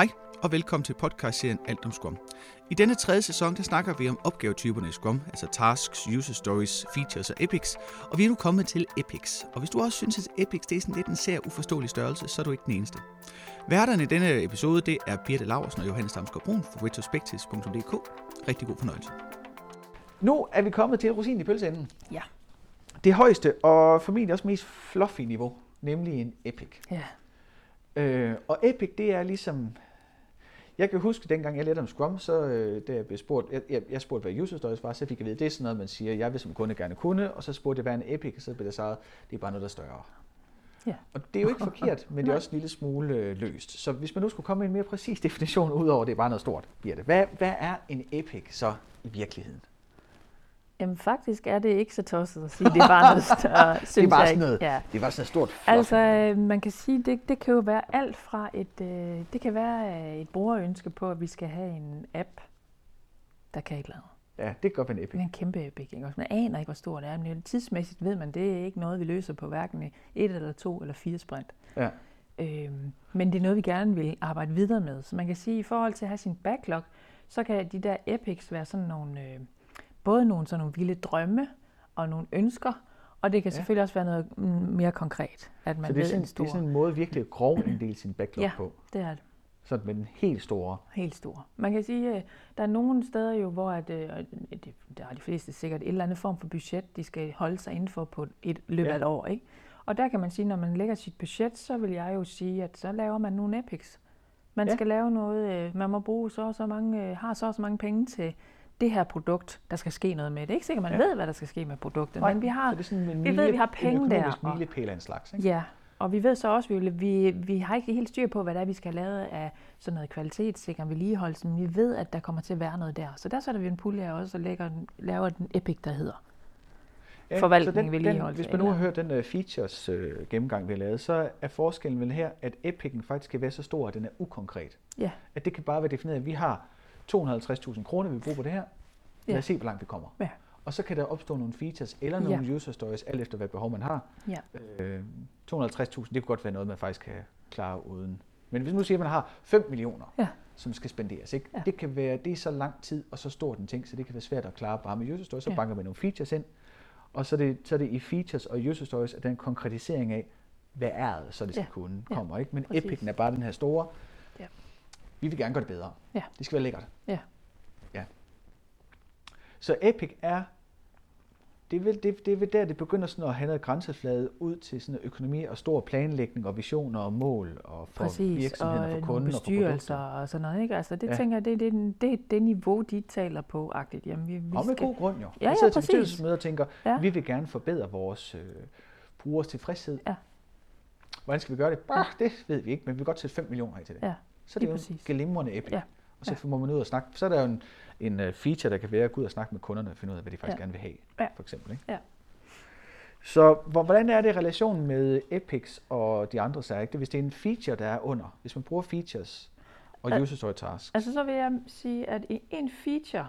Hej og velkommen til podcastserien Alt om Scrum. I denne tredje sæson der snakker vi om opgavetyperne i Scrum, altså tasks, user stories, features og epics, og vi er nu kommet til epics. Og hvis du også synes, at epics det er sådan lidt en sær uforståelig størrelse, så er du ikke den eneste. Værterne i denne episode det er Birte Laversen og Johannes Damsgaard Brun fra retrospectives.dk. Rigtig god fornøjelse. Nu er vi kommet til rosin i pølseenden. Ja. Det højeste og formentlig også mest fluffy niveau, nemlig en epic. Ja. Øh, og Epic, det er ligesom... Jeg kan huske, dengang jeg lærte om Scrum, så øh, da jeg blev spurgt, jeg, jeg, jeg spurgte, hvad user stories var, så fik jeg vide, det er sådan noget, man siger, jeg vil som kunde gerne kunne, og så spurgte jeg, hvad er en Epic, og så blev det sagt, det er bare noget, der er større. Ja. Og det er jo ikke forkert, men det er også en lille smule øh, løst. Så hvis man nu skulle komme med en mere præcis definition, udover det er bare noget stort, bliver det. Hvad, hvad er en Epic så i virkeligheden? Jamen faktisk er det ikke så tosset at sige, det er bare noget større, synes det er bare jeg sådan ikke. noget, Ja. det er bare sådan et stort fluffy Altså, øh, man kan sige, det, det kan jo være alt fra et, øh, det kan være øh, et brugerønske på, at vi skal have en app, der kan et eller andet. Ja, det kan godt være en Epic. Det er en kæmpe epic, ikke? Man aner ikke, hvor stor det er, men tidsmæssigt ved man, det er ikke noget, vi løser på hverken et eller to eller fire sprint. Ja. Øhm, men det er noget, vi gerne vil arbejde videre med. Så man kan sige, at i forhold til at have sin backlog, så kan de der epics være sådan nogle, øh, både nogle, sådan nogle vilde drømme og nogle ønsker, og det kan Ja. selvfølgelig også være noget mere konkret, at man Så det er, sådan, en stor... det er sådan en måde virkelig at grove en del sin backlog Ja. på. det er det. Sådan med den helt store. Helt stor. Man kan sige, at der er nogle steder jo, hvor at, øh, og det, der har de fleste sikkert et eller andet form for budget, de skal holde sig inden for på et løbet Ja. af et år. Ikke? Og der kan man sige, når man lægger sit budget, så vil jeg jo sige, at så laver man nogle epics. Man Ja. skal lave noget, øh, man må bruge så og så mange, øh, har så og så mange penge til det her produkt, der skal ske noget med. Det er ikke sikkert, man Ja. ja. ved, hvad der skal ske med produktet, men vi har, så det er sådan en vi ved, vi har penge en der, og- milepæl af en slags. Ikke? Ja, og vi ved så også, at vi, vi, vi har ikke helt styr på, hvad det er, vi skal have lavet af sådan noget kvalitetssikring, vedligeholdelse, men vi ved, at der kommer til at være noget der. Så der sætter vi en pulje af også og lægger, laver den epic, der hedder. forvaltning, så den, den, Hvis man nu har hørt den uh, features uh, gennemgang, vi har lavet, så er forskellen vel her, at epic'en faktisk kan være så stor, at den er ukonkret. Ja, At det kan bare være defineret, at vi har 250.000 kroner, vi bruger på det her. Lad Ja. os se, hvor langt vi kommer. Ja. Og så kan der opstå nogle features eller Ja. nogle user stories, alt efter hvad behov man har. ja, Øh, 250.000, det kunne godt være noget, man faktisk kan klare uden. Men hvis man nu siger, at man har 5 millioner, Ja. som skal spenderes, ikke? Ja. det kan være, det er så lang tid og så stort en ting, så det kan være svært at klare bare med user stories. Så Ja. banker man nogle features ind, og så er, det, så er det i features og user stories, at den konkretisering af, hvad er det, så det skal Ja. kunne, Ja. kommer. Ikke? Men Præcis. epicen er bare den her store, Ja. Vi vil gerne gøre det bedre. Ja. Det skal være lækkert. ja. Ja. Så Epic er, det er, vel, det, det er vel der, det begynder sådan at have noget grænseflade ud til sådan økonomi og stor planlægning og visioner og mål og for Præcis, virksomheden og og for kunden og for produkter. og sådan noget. Ikke? Altså, det Ja. ja. tænker jeg, det, det, er det er det niveau, de taler på. -agtigt. Jamen, vi, vi Og med skal, god grund jo. Ja, ja, sidder til præcis. bestyrelsesmøder og tænker, Ja. vi vil gerne forbedre vores øh, brugers tilfredshed. Ja. Hvordan skal vi gøre det? Bah, det ved vi ikke, men vi vil godt sætte 5 millioner af til det. Ja, så er det jo præcis. en glimrende Epic. Ja. Og så Ja. må man ud og snakke. Så er der jo en, en øh, feature, der kan være at gå ud og snakke med kunderne og finde ud af, hvad de faktisk Ja. gerne vil have. Ja. For eksempel. Ikke? Ja. Så hvor- hvordan er det relationen med Epics og de andre? Det, hvis det er en feature, der er under. Hvis man bruger features og Al- user story tasks. Altså så vil jeg sige, at en feature,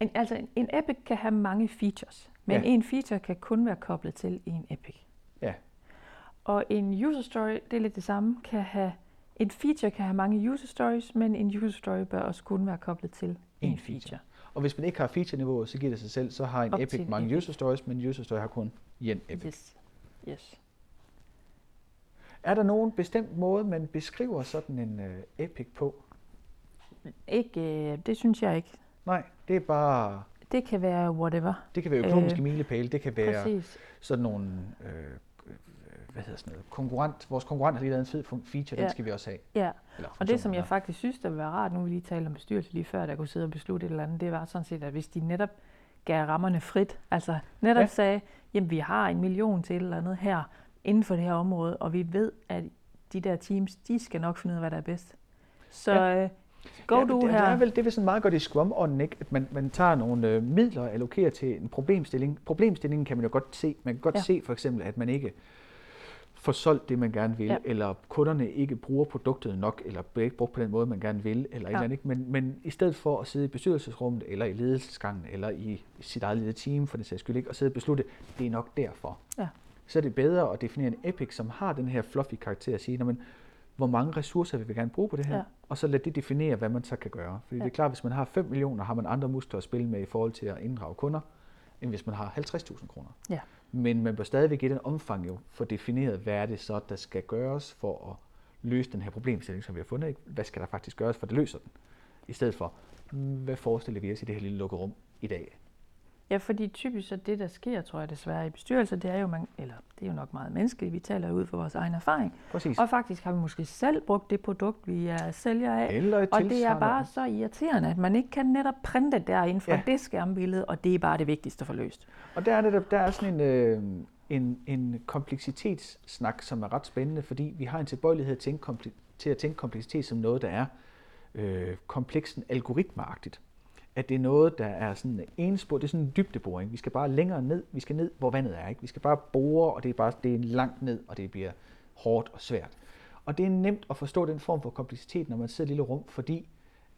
en, altså en, en epic kan have mange features, men ja. en feature kan kun være koblet til en epic. Ja. Og en user story, det er lidt det samme, kan have, en feature kan have mange user stories, men en user story bør også kun være koblet til en, En feature. feature. Og hvis man ikke har feature-niveau, så giver det sig selv, så har en Op Epic en mange epic. user stories, men user story har kun en Epic. Yes. yes. Er der nogen bestemt måde, man beskriver sådan en uh, Epic på? Ikke, øh, det synes jeg ikke. Nej, det er bare, Det kan være whatever. det kan være økonomiske Øh, milepæle, det kan være Præcis. sådan nogle, øh, øh, hvad hedder sådan noget, konkurrent, vores konkurrent har lige lavet en fed feature, den Ja. skal vi også have. Ja, Eller og det som jeg faktisk synes, der vil være rart, nu vi lige talte om bestyrelse lige før, der kunne sidde og beslutte et eller andet, det var sådan set, at hvis de netop gav rammerne frit, altså netop Ja. sagde, jamen vi har en million til et eller andet her, inden for det her område, og vi ved, at de der teams, de skal nok finde ud af, hvad der er bedst. Så Ja. ja. go ja, du her. Det er vel, det er vel sådan meget godt i Scrum-ånden, ikke? at man, man tager nogle øh, midler og allokerer til en problemstilling. Problemstillingen kan man jo godt se. Man kan godt. Ja. se for eksempel, at man ikke får solgt det, man gerne vil, ja. Eller kunderne ikke bruger produktet nok, eller bliver ikke brugt på den måde, man gerne vil, eller ja. et eller andet. Men, men i stedet for at sidde i bestyrelsesrummet, eller i ledelsesgangen, eller i sit eget lille team, for det sags skyld ikke, og sidde og beslutte, det er nok derfor. Ja. Så er det bedre at definere en epic, som har den her fluffy karakter, og sige, "Nå, men hvor mange ressourcer vil vi gerne bruge på det her, Ja. og så lad det definere, hvad man så kan gøre. Fordi Ja. det er klart, hvis man har 5 millioner, har man andre muskler at spille med i forhold til at inddrage kunder, end hvis man har 50.000 kroner. Ja. Men man bør stadigvæk i den omfang jo få defineret, hvad er det så, der skal gøres for at løse den her problemstilling, som vi har fundet. ikke? Hvad skal der faktisk gøres, for at det løser den? I stedet for, hmm, hvad forestiller vi os i det her lille lukkede rum i dag? Ja, fordi typisk så det, der sker, tror jeg desværre i bestyrelser, det er jo, man, eller det er jo nok meget menneskeligt, vi taler ud fra vores egen erfaring. Præcis. Og faktisk har vi måske selv brugt det produkt, vi er sælger af. Eller et Og det er bare så irriterende, at man ikke kan netop printe derinde fra Ja. det skærmbillede, og det er bare det vigtigste for løst. Og der er, netop, der er sådan en, øh, en, en kompleksitetssnak, som er ret spændende, fordi vi har en tilbøjelighed til, at tænke til at tænke kompleksitet som noget, der er øh, kompleksen algoritmeagtigt. At det er noget, der er sådan en spor, det er sådan en dybdeboring. Vi skal bare længere ned, vi skal ned, hvor vandet er. Ikke? Vi skal bare bore, og det er bare det er langt ned, og det bliver hårdt og svært. Og det er nemt at forstå den form for kompleksitet, når man sidder i et lille rum, fordi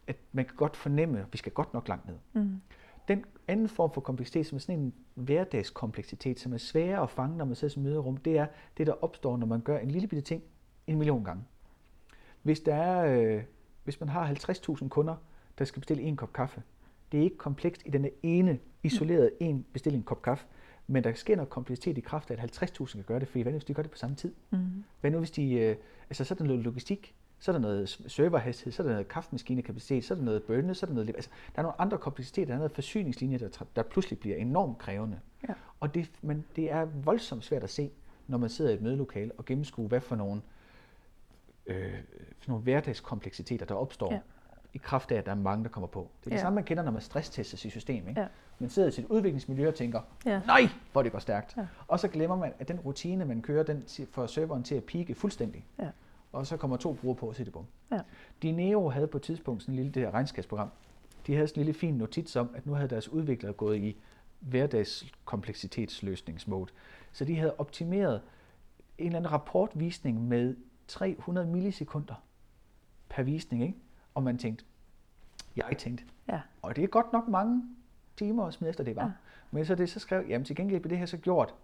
at man kan godt fornemme, at vi skal godt nok langt ned. Mm. Den anden form for kompleksitet, som er sådan en hverdagskompleksitet, som er sværere at fange, når man sidder i et møderum, det er det, der opstår, når man gør en lille bitte ting en million gange. Hvis, der er, øh, hvis man har 50.000 kunder, der skal bestille en kop kaffe, det er ikke komplekst i den ene isoleret en bestilling kop kaffe, men der sker noget kompleksitet i kraft af, at 50.000 kan gøre det, for hvad nu, hvis de gør det på samme tid? Mm. Hvad nu hvis de, øh, altså så er der noget logistik, så er der noget serverhastighed, så er der noget kaffemaskinekapacitet, så er der noget bønne, så er der noget, altså der er nogle andre kompleksiteter, der er noget forsyningslinje, der, der pludselig bliver enormt krævende. Ja. Og det, men det er voldsomt svært at se, når man sidder i et mødelokale og gennemskue, hvad for nogle, øh, for nogle hverdagskompleksiteter, der opstår Ja. I kraft af, at der er mange, der kommer på. Det er det Ja. samme, man kender, når man stresstester sit system. Ikke? Ja. Man sidder i sit udviklingsmiljø og tænker, Ja. nej, hvor det går stærkt. Ja. Og så glemmer man, at den rutine, man kører, den får serveren til at pike fuldstændig. Ja. Og så kommer to brugere på og siger det bum. Ja. Dineo havde på et tidspunkt sådan en lille det her regnskabsprogram. De havde sådan en lille fin notits om, at nu havde deres udviklere gået i hverdagskompleksitetsløsningsmode. Så de havde optimeret en eller anden rapportvisning med 300 millisekunder per visning, ikke? Og man tænkte, jeg tænkte, Ja. og det er godt nok mange timer at smide efter det var. Ja. Men så det så skrev, jamen til gengæld blev det her så gjort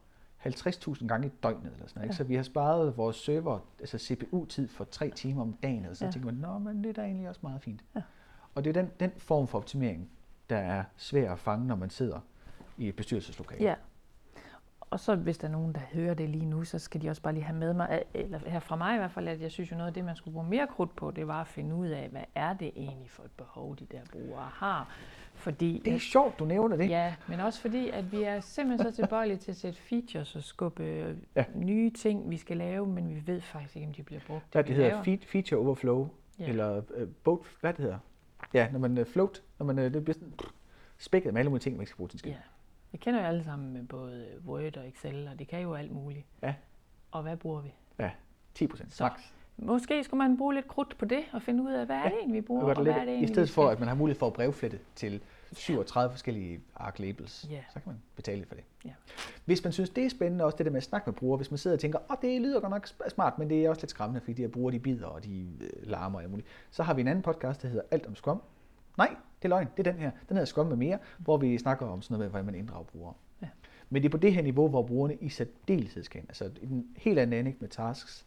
50.000 gange i døgnet eller sådan noget. Ikke? Ja. Så vi har sparet vores server, altså CPU-tid for tre timer om dagen. Eller så. Ja. tænker man, nå, men det er da egentlig også meget fint. Ja. Og det er den, den form for optimering, der er svær at fange, når man sidder i et bestyrelseslokale. Ja. Og så hvis der er nogen, der hører det lige nu, så skal de også bare lige have med mig, eller her fra mig i hvert fald, at jeg synes jo noget af det, man skulle bruge mere krudt på, det var at finde ud af, hvad er det egentlig for et behov, de der brugere har. Fordi, Det er sjovt, du nævner det. Ja, men også fordi, at vi er simpelthen så tilbøjelige til at sætte features og skubbe Ja. ja. nye ting, vi skal lave, men vi ved faktisk ikke, om de bliver brugt. Vi det hedder, laver. fe- feature overflow, Ja. eller uh, boat, hvad det hedder. Ja, når man uh, float, når man, uh, det bliver sådan spækket med alle mulige ting, man ikke skal bruge til en skid. Ja. Vi kender jo alle sammen med både Word og Excel, og det kan jo alt muligt. Ja. Og hvad bruger vi? 10 procent, max. Måske skulle man bruge lidt krudt på det, og finde ud af, hvad er Ja, det egentlig, vi bruger, og det hvad er lidt, det I stedet for, at man har mulighed for at brevflette til 37 forskellige ark labels, Ja. så kan man betale lidt for det. Ja. Hvis man synes, det er spændende, også det der med at snakke med brugere, hvis man sidder og tænker, åh, oh, det lyder godt nok smart, men det er også lidt skræmmende, fordi de her brugere, de bider, og de øh, larmer og alt muligt. Så har vi en anden podcast, der hedder Alt om Scrum. Nej, det er løgn, det er den her. Den hedder Scrum med mere, hvor vi snakker om sådan noget med, hvordan man inddrager brugere. Ja. Men det er på det her niveau, hvor brugerne i særdeleshed skal ind. Altså i den helt anden ikke, med tasks,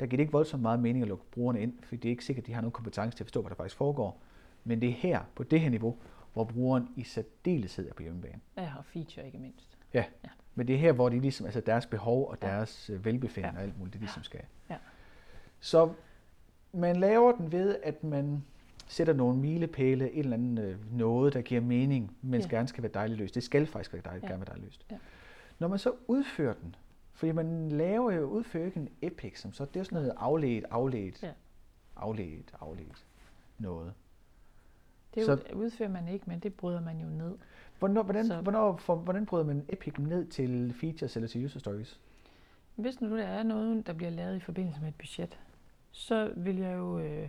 der giver det ikke voldsomt meget mening at lukke brugerne ind, for det er ikke sikkert, at de har nogen kompetence til at forstå, hvad der faktisk foregår. Men det er her, på det her niveau, hvor brugeren i særdeleshed er på hjemmebane. Ja, og feature ikke mindst. Men det er her, hvor de ligesom, altså deres behov og Ja. deres ja. velbefindende Ja. og alt muligt, det ligesom skal. Ja. Så man laver den ved, at man sætter nogle milepæle, en eller anden øh, noget, der giver mening, men Ja. gerne skal være dejligt løst. Det skal faktisk være dejligt, Ja. gerne være dejligt løst. Ja. Når man så udfører den, fordi man laver jo, udfører ikke en epic, som så, det er jo sådan noget afledt, afledt, Ja. afledt, afledt noget. Det så... udfører man ikke, men det bryder man jo ned. Hvornår, hvordan, Så- hvornår, for, hvordan bryder man epic ned til features eller til user stories? Hvis nu der er noget, der bliver lavet i forbindelse med et budget, så vil jeg jo øh,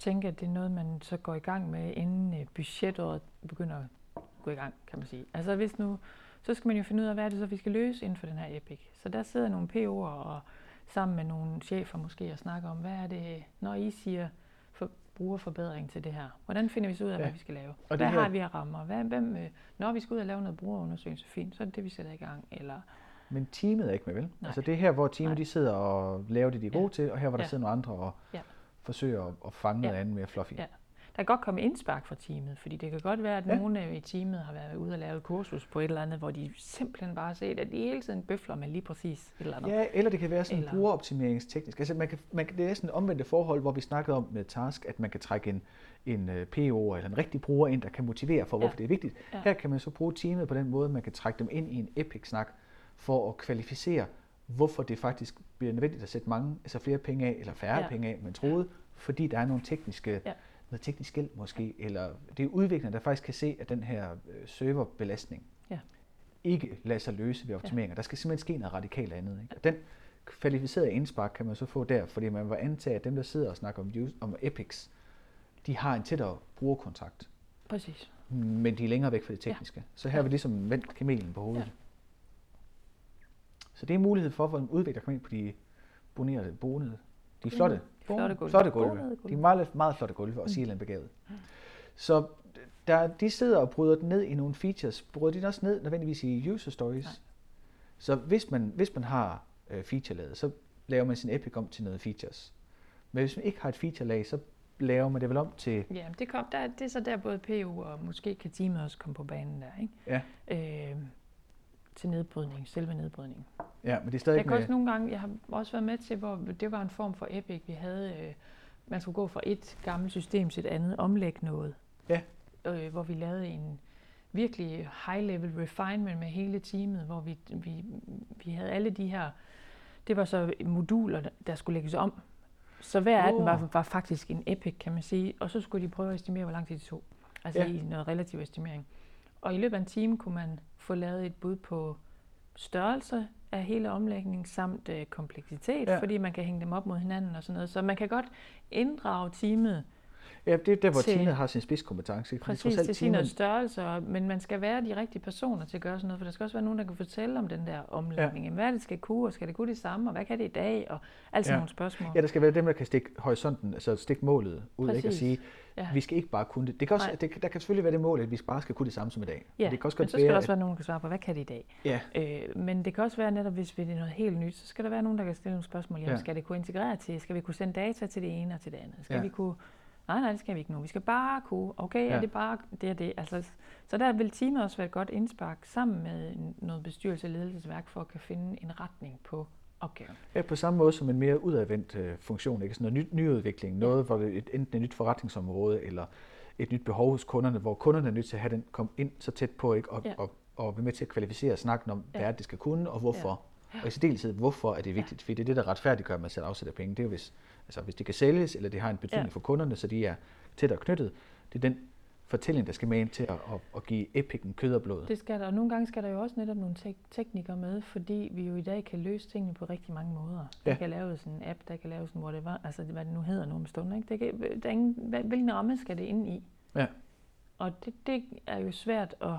tænke, at det er noget, man så går i gang med, inden øh, budgetåret begynder at gå i gang, kan man sige. Altså hvis nu, så skal man jo finde ud af, hvad er det så, vi skal løse inden for den her Epic. Så der sidder nogle PO'er og sammen med nogle chefer måske og snakker om, hvad er det, når I siger for, brugerforbedring til det her. Hvordan finder vi så ud af, Ja. hvad vi skal lave? Og hvad her- har vi af rammer? Hvad, hvem, øh, når vi skal ud og lave noget brugerundersøgelse, fint, så er det det, vi sætter i gang. Eller men teamet er ikke med, vel? Nej. Altså det er her, hvor teamet Nej. de sidder og laver det, de er gode Ja. til, og her, hvor der Ja. sidder nogle andre og Ja. Forsøger at, at fange noget Ja. andet mere fluffy. Ja. Der kan godt komme indspark fra teamet, fordi det kan godt være, at Ja. nogen øh, i teamet har været ude og lave et kursus på et eller andet, hvor de simpelthen bare har set, at de hele tiden bøfler med lige præcis et eller andet. Ja, eller det kan være sådan Eller- brugeroptimeringsteknisk. Altså man kan, man kan, det er sådan et omvendte forhold, hvor vi snakkede om med Task, at man kan trække en, en øh, PO eller en rigtig bruger ind, der kan motivere for, hvorfor Ja. det er vigtigt. Ja. Her kan man så bruge teamet på den måde, man kan trække dem ind i en epic-snak for at kvalificere, hvorfor det faktisk bliver nødvendigt at sætte mange, altså flere penge af, eller færre Ja. penge af, man troede, fordi der er nogle tekniske, Ja. noget teknisk gæld måske, eller det er udviklerne, der faktisk kan se, at den her øh, serverbelastning Ja. ikke lader sig løse ved optimeringer. Der skal simpelthen ske noget radikalt andet. Ikke? Og den kvalificerede indspark kan man så få der, fordi man var antage, at dem, der sidder og snakker om, om epics, de har en tættere brugerkontakt, Præcis. men de er længere væk fra det tekniske. Så her har vi ligesom vendt kamelen på hovedet. Ja. Så det er mulighed for, hvor en udvikler kommer ind på de bonerede, bonede, de flotte, flotte gulve. flotte gulve. Bonede De er meget, meget flotte gulve, og Mm. mm. begavet. Så der, de sidder og bryder den ned i nogle features. Bryder de den også ned nødvendigvis i user stories? Nej. Så hvis man, hvis man har øh, feature lavet, så laver man sin epic om til noget features. Men hvis man ikke har et feature lag, så laver man det vel om til... Ja, det, kom, der, det er så der både PU og måske kan teamet også komme på banen der, ikke? Ja, Øh, til nedbrydning, selve nedbrydningen. ja men det er stadig Jeg ikke kan med... også nogle gange, jeg har også været med til, hvor det var en form for epic, vi havde, øh, man skulle gå fra et gammelt system til et andet, omlægge noget. Ja. Øh, hvor vi lavede en virkelig high-level refinement med hele teamet, hvor vi, vi, vi havde alle de her, det var så moduler, der- skulle lægges om. Så hver af dem var, var faktisk en epic, kan man sige, og så skulle de prøve at estimere, hvor lang tid det tog. Altså ja. i noget relativ estimering. Og i løbet af en time kunne man få lavet et bud på størrelse af hele omlægningen, samt øh, kompleksitet, Ja. fordi man kan hænge dem op mod hinanden og sådan noget. Så man kan godt inddrage teamet Ja, det er der, hvor til- teamet har sin spidskompetence. ikke? Præcis alt til sin teamet- størrelse, og, men man skal være de rigtige personer til at gøre sådan noget, for der skal også være nogen, der kan fortælle om den der omlægning. Ja. Hvad er det, skal kunne, og skal det kunne det samme, og hvad kan det i dag, og alt sådan Ja. nogle spørgsmål. Ja, der skal være dem, der kan stikke horisonten, altså stikke målet ud, ikke? og Præcis. sige, Ja. vi skal ikke bare kunne det. det, kan også, Nej. det der kan selvfølgelig være det mål, at vi bare skal kunne det samme som i dag. Ja, Men det kan også men godt så skal der være, også være nogen, der kan svare på, hvad kan det i dag? Ja, Øh, men det kan også være netop, hvis vi det er noget helt nyt, så skal der være nogen, der kan stille nogle spørgsmål. Jamen, Ja. skal det kunne integrere til? Skal vi kunne sende data til det ene og til det andet? Skal ja. vi kunne... Nej, nej, det skal vi ikke nu. Vi skal bare kunne... Okay, Ja. ja. er det bare det og det? Altså, så der vil teamet også være et godt indspark sammen med noget bestyrelse og ledelsesværk for at kan finde en retning på opgaven. ja, på samme måde som en mere udadvendt øh, funktion. Ikke? Sådan noget ny, nyudvikling, noget, hvor det et, enten et nyt forretningsområde, eller et nyt behov hos kunderne, hvor kunderne er nødt til at have den kom ind så tæt på, ikke? Og, Ja. og, og være med til at kvalificere snakken om, hvad Ja. det, skal kunne, og hvorfor. Og i særdeleshed, hvorfor er det vigtigt? Fordi det er det, der retfærdiggør, at man selv afsætter penge. Det er jo, hvis, altså, hvis det kan sælges, eller det har en betydning Ja. for kunderne, så de er tættere knyttet. Det er den fortælling, der skal med ind til at, at, at give epicen kød og blod. Det skal der, og nogle gange skal der jo også netop nogle tek- teknikere med, fordi vi jo i dag kan løse tingene på rigtig mange måder. Ja. Der kan laves en app, der kan laves en whatever, altså hvad det nu hedder nu om stunden. Ikke? Det kan, der er ingen, hvad- hvilken ramme skal det ind i? Ja. Og det, det er jo svært at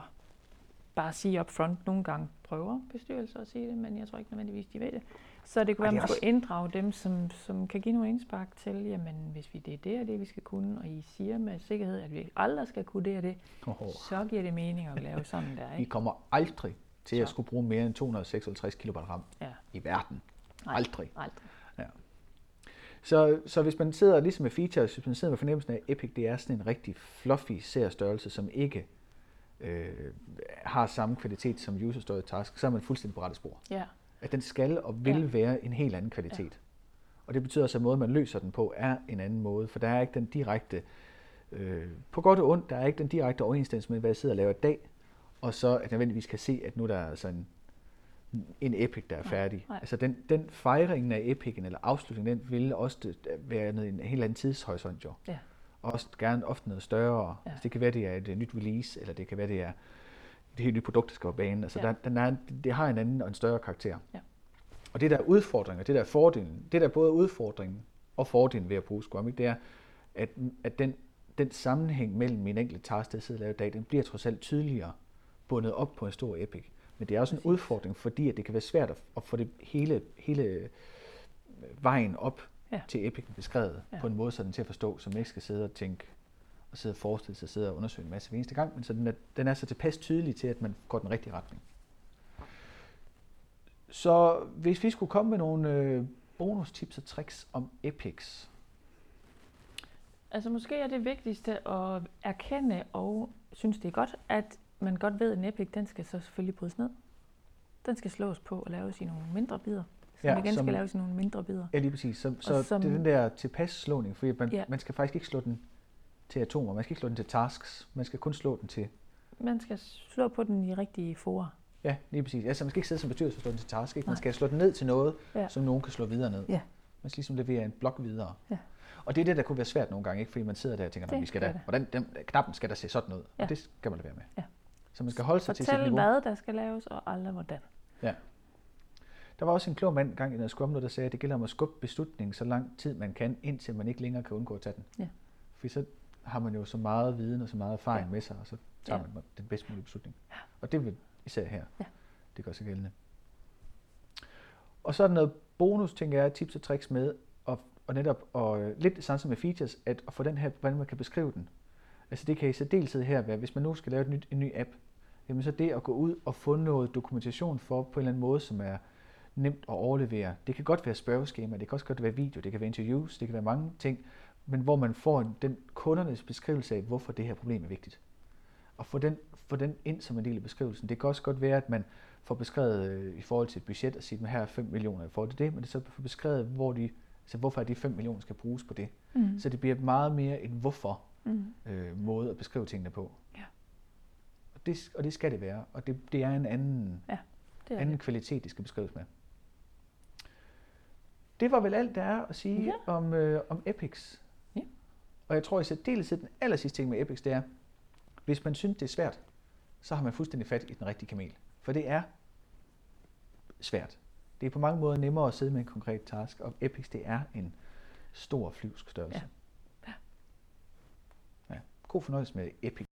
bare sige up front. Nogle gange prøver bestyrelser at sige det, men jeg tror ikke nødvendigvis, de ved det. Så det kunne være, at man skulle inddrage dem, som, som kan give nogle indspark til, jamen hvis vi det er det og det, vi skal kunne, og I siger med sikkerhed, at vi aldrig skal kunne det og det, Oh, så giver det mening at lave sådan der, ikke? kommer aldrig til at Så. skulle bruge mere end 256 kilowatt ram Ja. i verden. Nej. Aldrig. Aldrig. Så, så hvis man sidder ligesom med features, hvis man sidder med fornemmelsen af, at Epic det er sådan en rigtig fluffy seriestørrelse, som ikke øh, har samme kvalitet som user story task, så er man fuldstændig på rette spor. Ja. At den skal og vil Ja. være en helt anden kvalitet. Og det betyder også, at måden, man løser den på, er en anden måde, for der er ikke den direkte, øh, på godt og ondt, der er ikke den direkte overensstemmelse med, hvad jeg sidder og laver i dag, og så at jeg nødvendigvis kan se, at nu der er altså en, en epic, der er Nej, færdig. nej. Altså den, den fejringen af epicen, eller afslutningen, den vil også være noget, en helt anden tidshorisont jo. Ja. Og også gerne ofte noget større. Ja. Altså, det kan være, det er et nyt release, eller det kan være, det er et helt nyt produkt, der skal på banen. Altså, Ja. der, den er, det har en anden og en større karakter. Ja. Og det der er udfordringen, det der er fordelen, det der er både udfordringen og fordelen ved at bruge Scrum, ikke, det er, at, at den, den sammenhæng mellem min enkelte task, der sidder og laver i dag, den bliver trods alt tydeligere bundet op på en stor epic. Men det er også en Præcis. udfordring, fordi at det kan være svært at, at få det hele, hele øh, vejen op Ja. til epicen beskrevet Ja. på en måde, så den til at forstå, så man ikke skal sidde og tænke og sidde og forestille sig, sidde og undersøge en masse hver eneste gang, men så den er, den er så tilpas tydelig til, at man går den rigtige retning. Så hvis vi skulle komme med nogle øh, bonustips og tricks om Epics. Altså måske er det vigtigste at erkende og synes det er godt, at man godt ved, at en epic, den skal så selvfølgelig brydes ned. Den skal slås på og laves i nogle mindre bidder. Som Ja, igen som- skal laves i nogle mindre bidder. Ja, lige præcis. Så, så som- det er den der tilpas-slåning, fordi man, Ja. man skal faktisk ikke slå den til atomer, man skal ikke slå den til tasks, man skal kun slå den til, Man skal slå på den i rigtige forer. ja, lige præcis. Altså man skal ikke sidde som bestyrelse og slå den til task, ikke? man Nej. skal slå den ned til noget, Ja. som nogen kan slå videre ned. Ja. Man skal ligesom levere en blok videre. Ja. Og det er det, der kunne være svært nogle gange, ikke? fordi man sidder der og tænker, "Nå, Det vi skal da, hvordan, den, knappen skal der se sådan ud, Ja. og det skal man lade være med. Ja. Så man skal holde sig til sit Fortæl, niveau. hvad der skal laves, og aldrig hvordan. Der var også en klog mand gang i noget Scrum, der sagde, at det gælder om at skubbe beslutningen så lang tid man kan, indtil man ikke længere kan undgå at tage den. Ja. For så har man jo så meget viden og så meget erfaring Ja. med sig, og så tager Ja. man den bedst mulige beslutning. Og det vil især her, Ja. det gør sig gældende. Og så er der noget bonus, tænker jeg, tips og tricks med, og, og netop, og øh, lidt som med features, at, at få den her, hvordan man kan beskrive den. Altså det kan i særdeleshed her være, hvis man nu skal lave et nyt, en ny app, jamen så det at gå ud og få noget dokumentation for på en eller anden måde, som er nemt at overlevere. Det kan godt være spørgeskema, det kan også godt være video, det kan være interviews, det kan være mange ting, men hvor man får en, den kundernes beskrivelse af, hvorfor det her problem er vigtigt. Og få den, få den ind som en del af beskrivelsen. Det kan også godt være, at man får beskrevet øh, i forhold til et budget og sige, at her er 5 millioner i forhold til det, men det så får beskrevet, hvor de, altså hvorfor de 5 millioner skal bruges på det. Mm. Så det bliver meget mere en hvorfor Mm. øh, måde at beskrive tingene på. Ja. Og det, og det skal det være, og det, det er en anden, Det er anden det. kvalitet, det skal beskrives med. Det var vel alt, der er at sige Ja. om, øh, om Epics. Ja. Og jeg tror i særdeleshed, den aller sidste ting med Epics, det er, hvis man synes, det er svært, så har man fuldstændig fat i den rigtige kamel. For det er svært. Det er på mange måder nemmere at sidde med en konkret task, og Epics, det er en stor flyvsk størrelse. Ja. ja. God fornøjelse med Epic.